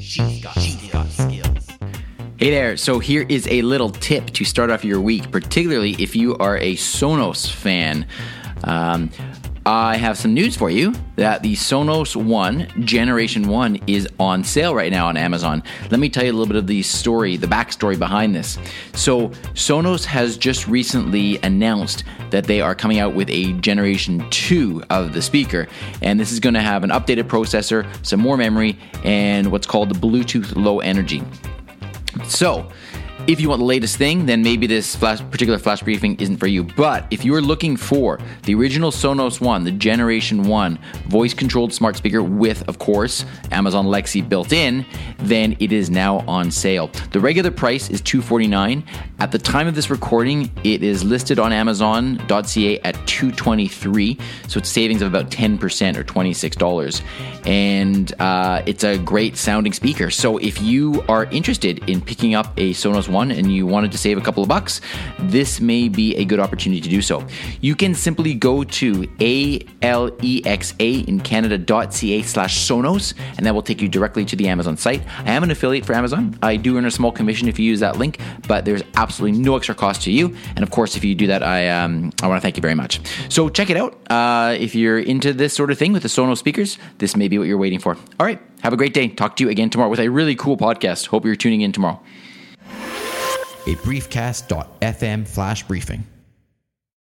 She's got, she's got skills. Hey there, so here is a little tip to start off your week, particularly if you are a Sonos fan. Um, I have some news for you that the Sonos One Generation 1 is on sale right now on Amazon. Let me tell you a little bit of the story, the backstory behind this. So, Sonos has just recently announced that they are coming out with a Generation 2 of the speaker, and this is going to have an updated processor, some more memory, and what's called the Bluetooth Low Energy. So, if you want the latest thing, then maybe this flash, particular flash briefing isn't for you. But if you are looking for the original Sonos One, the Generation One voice controlled smart speaker with, of course, Amazon Alexa built in, then it is now on sale. The regular price is 249. At the time of this recording, it is listed on Amazon.ca at 223. So it's savings of about 10% or $26. And uh, it's a great sounding speaker. So if you are interested in picking up a Sonos One and you wanted to save a couple of bucks, this may be a good opportunity to do so. You can simply go to alexa in Canada.ca slash Sonos, and that will take you directly to the Amazon site. I am an affiliate for Amazon. I do earn a small commission if you use that link, but there's absolutely no extra cost to you. And of course, if you do that, I um, I want to thank you very much. So check it out. Uh, if you're into this sort of thing with the Sonos speakers, this may be what you're waiting for. All right, have a great day. Talk to you again tomorrow with a really cool podcast. Hope you're tuning in tomorrow. A briefcast.fm flash briefing.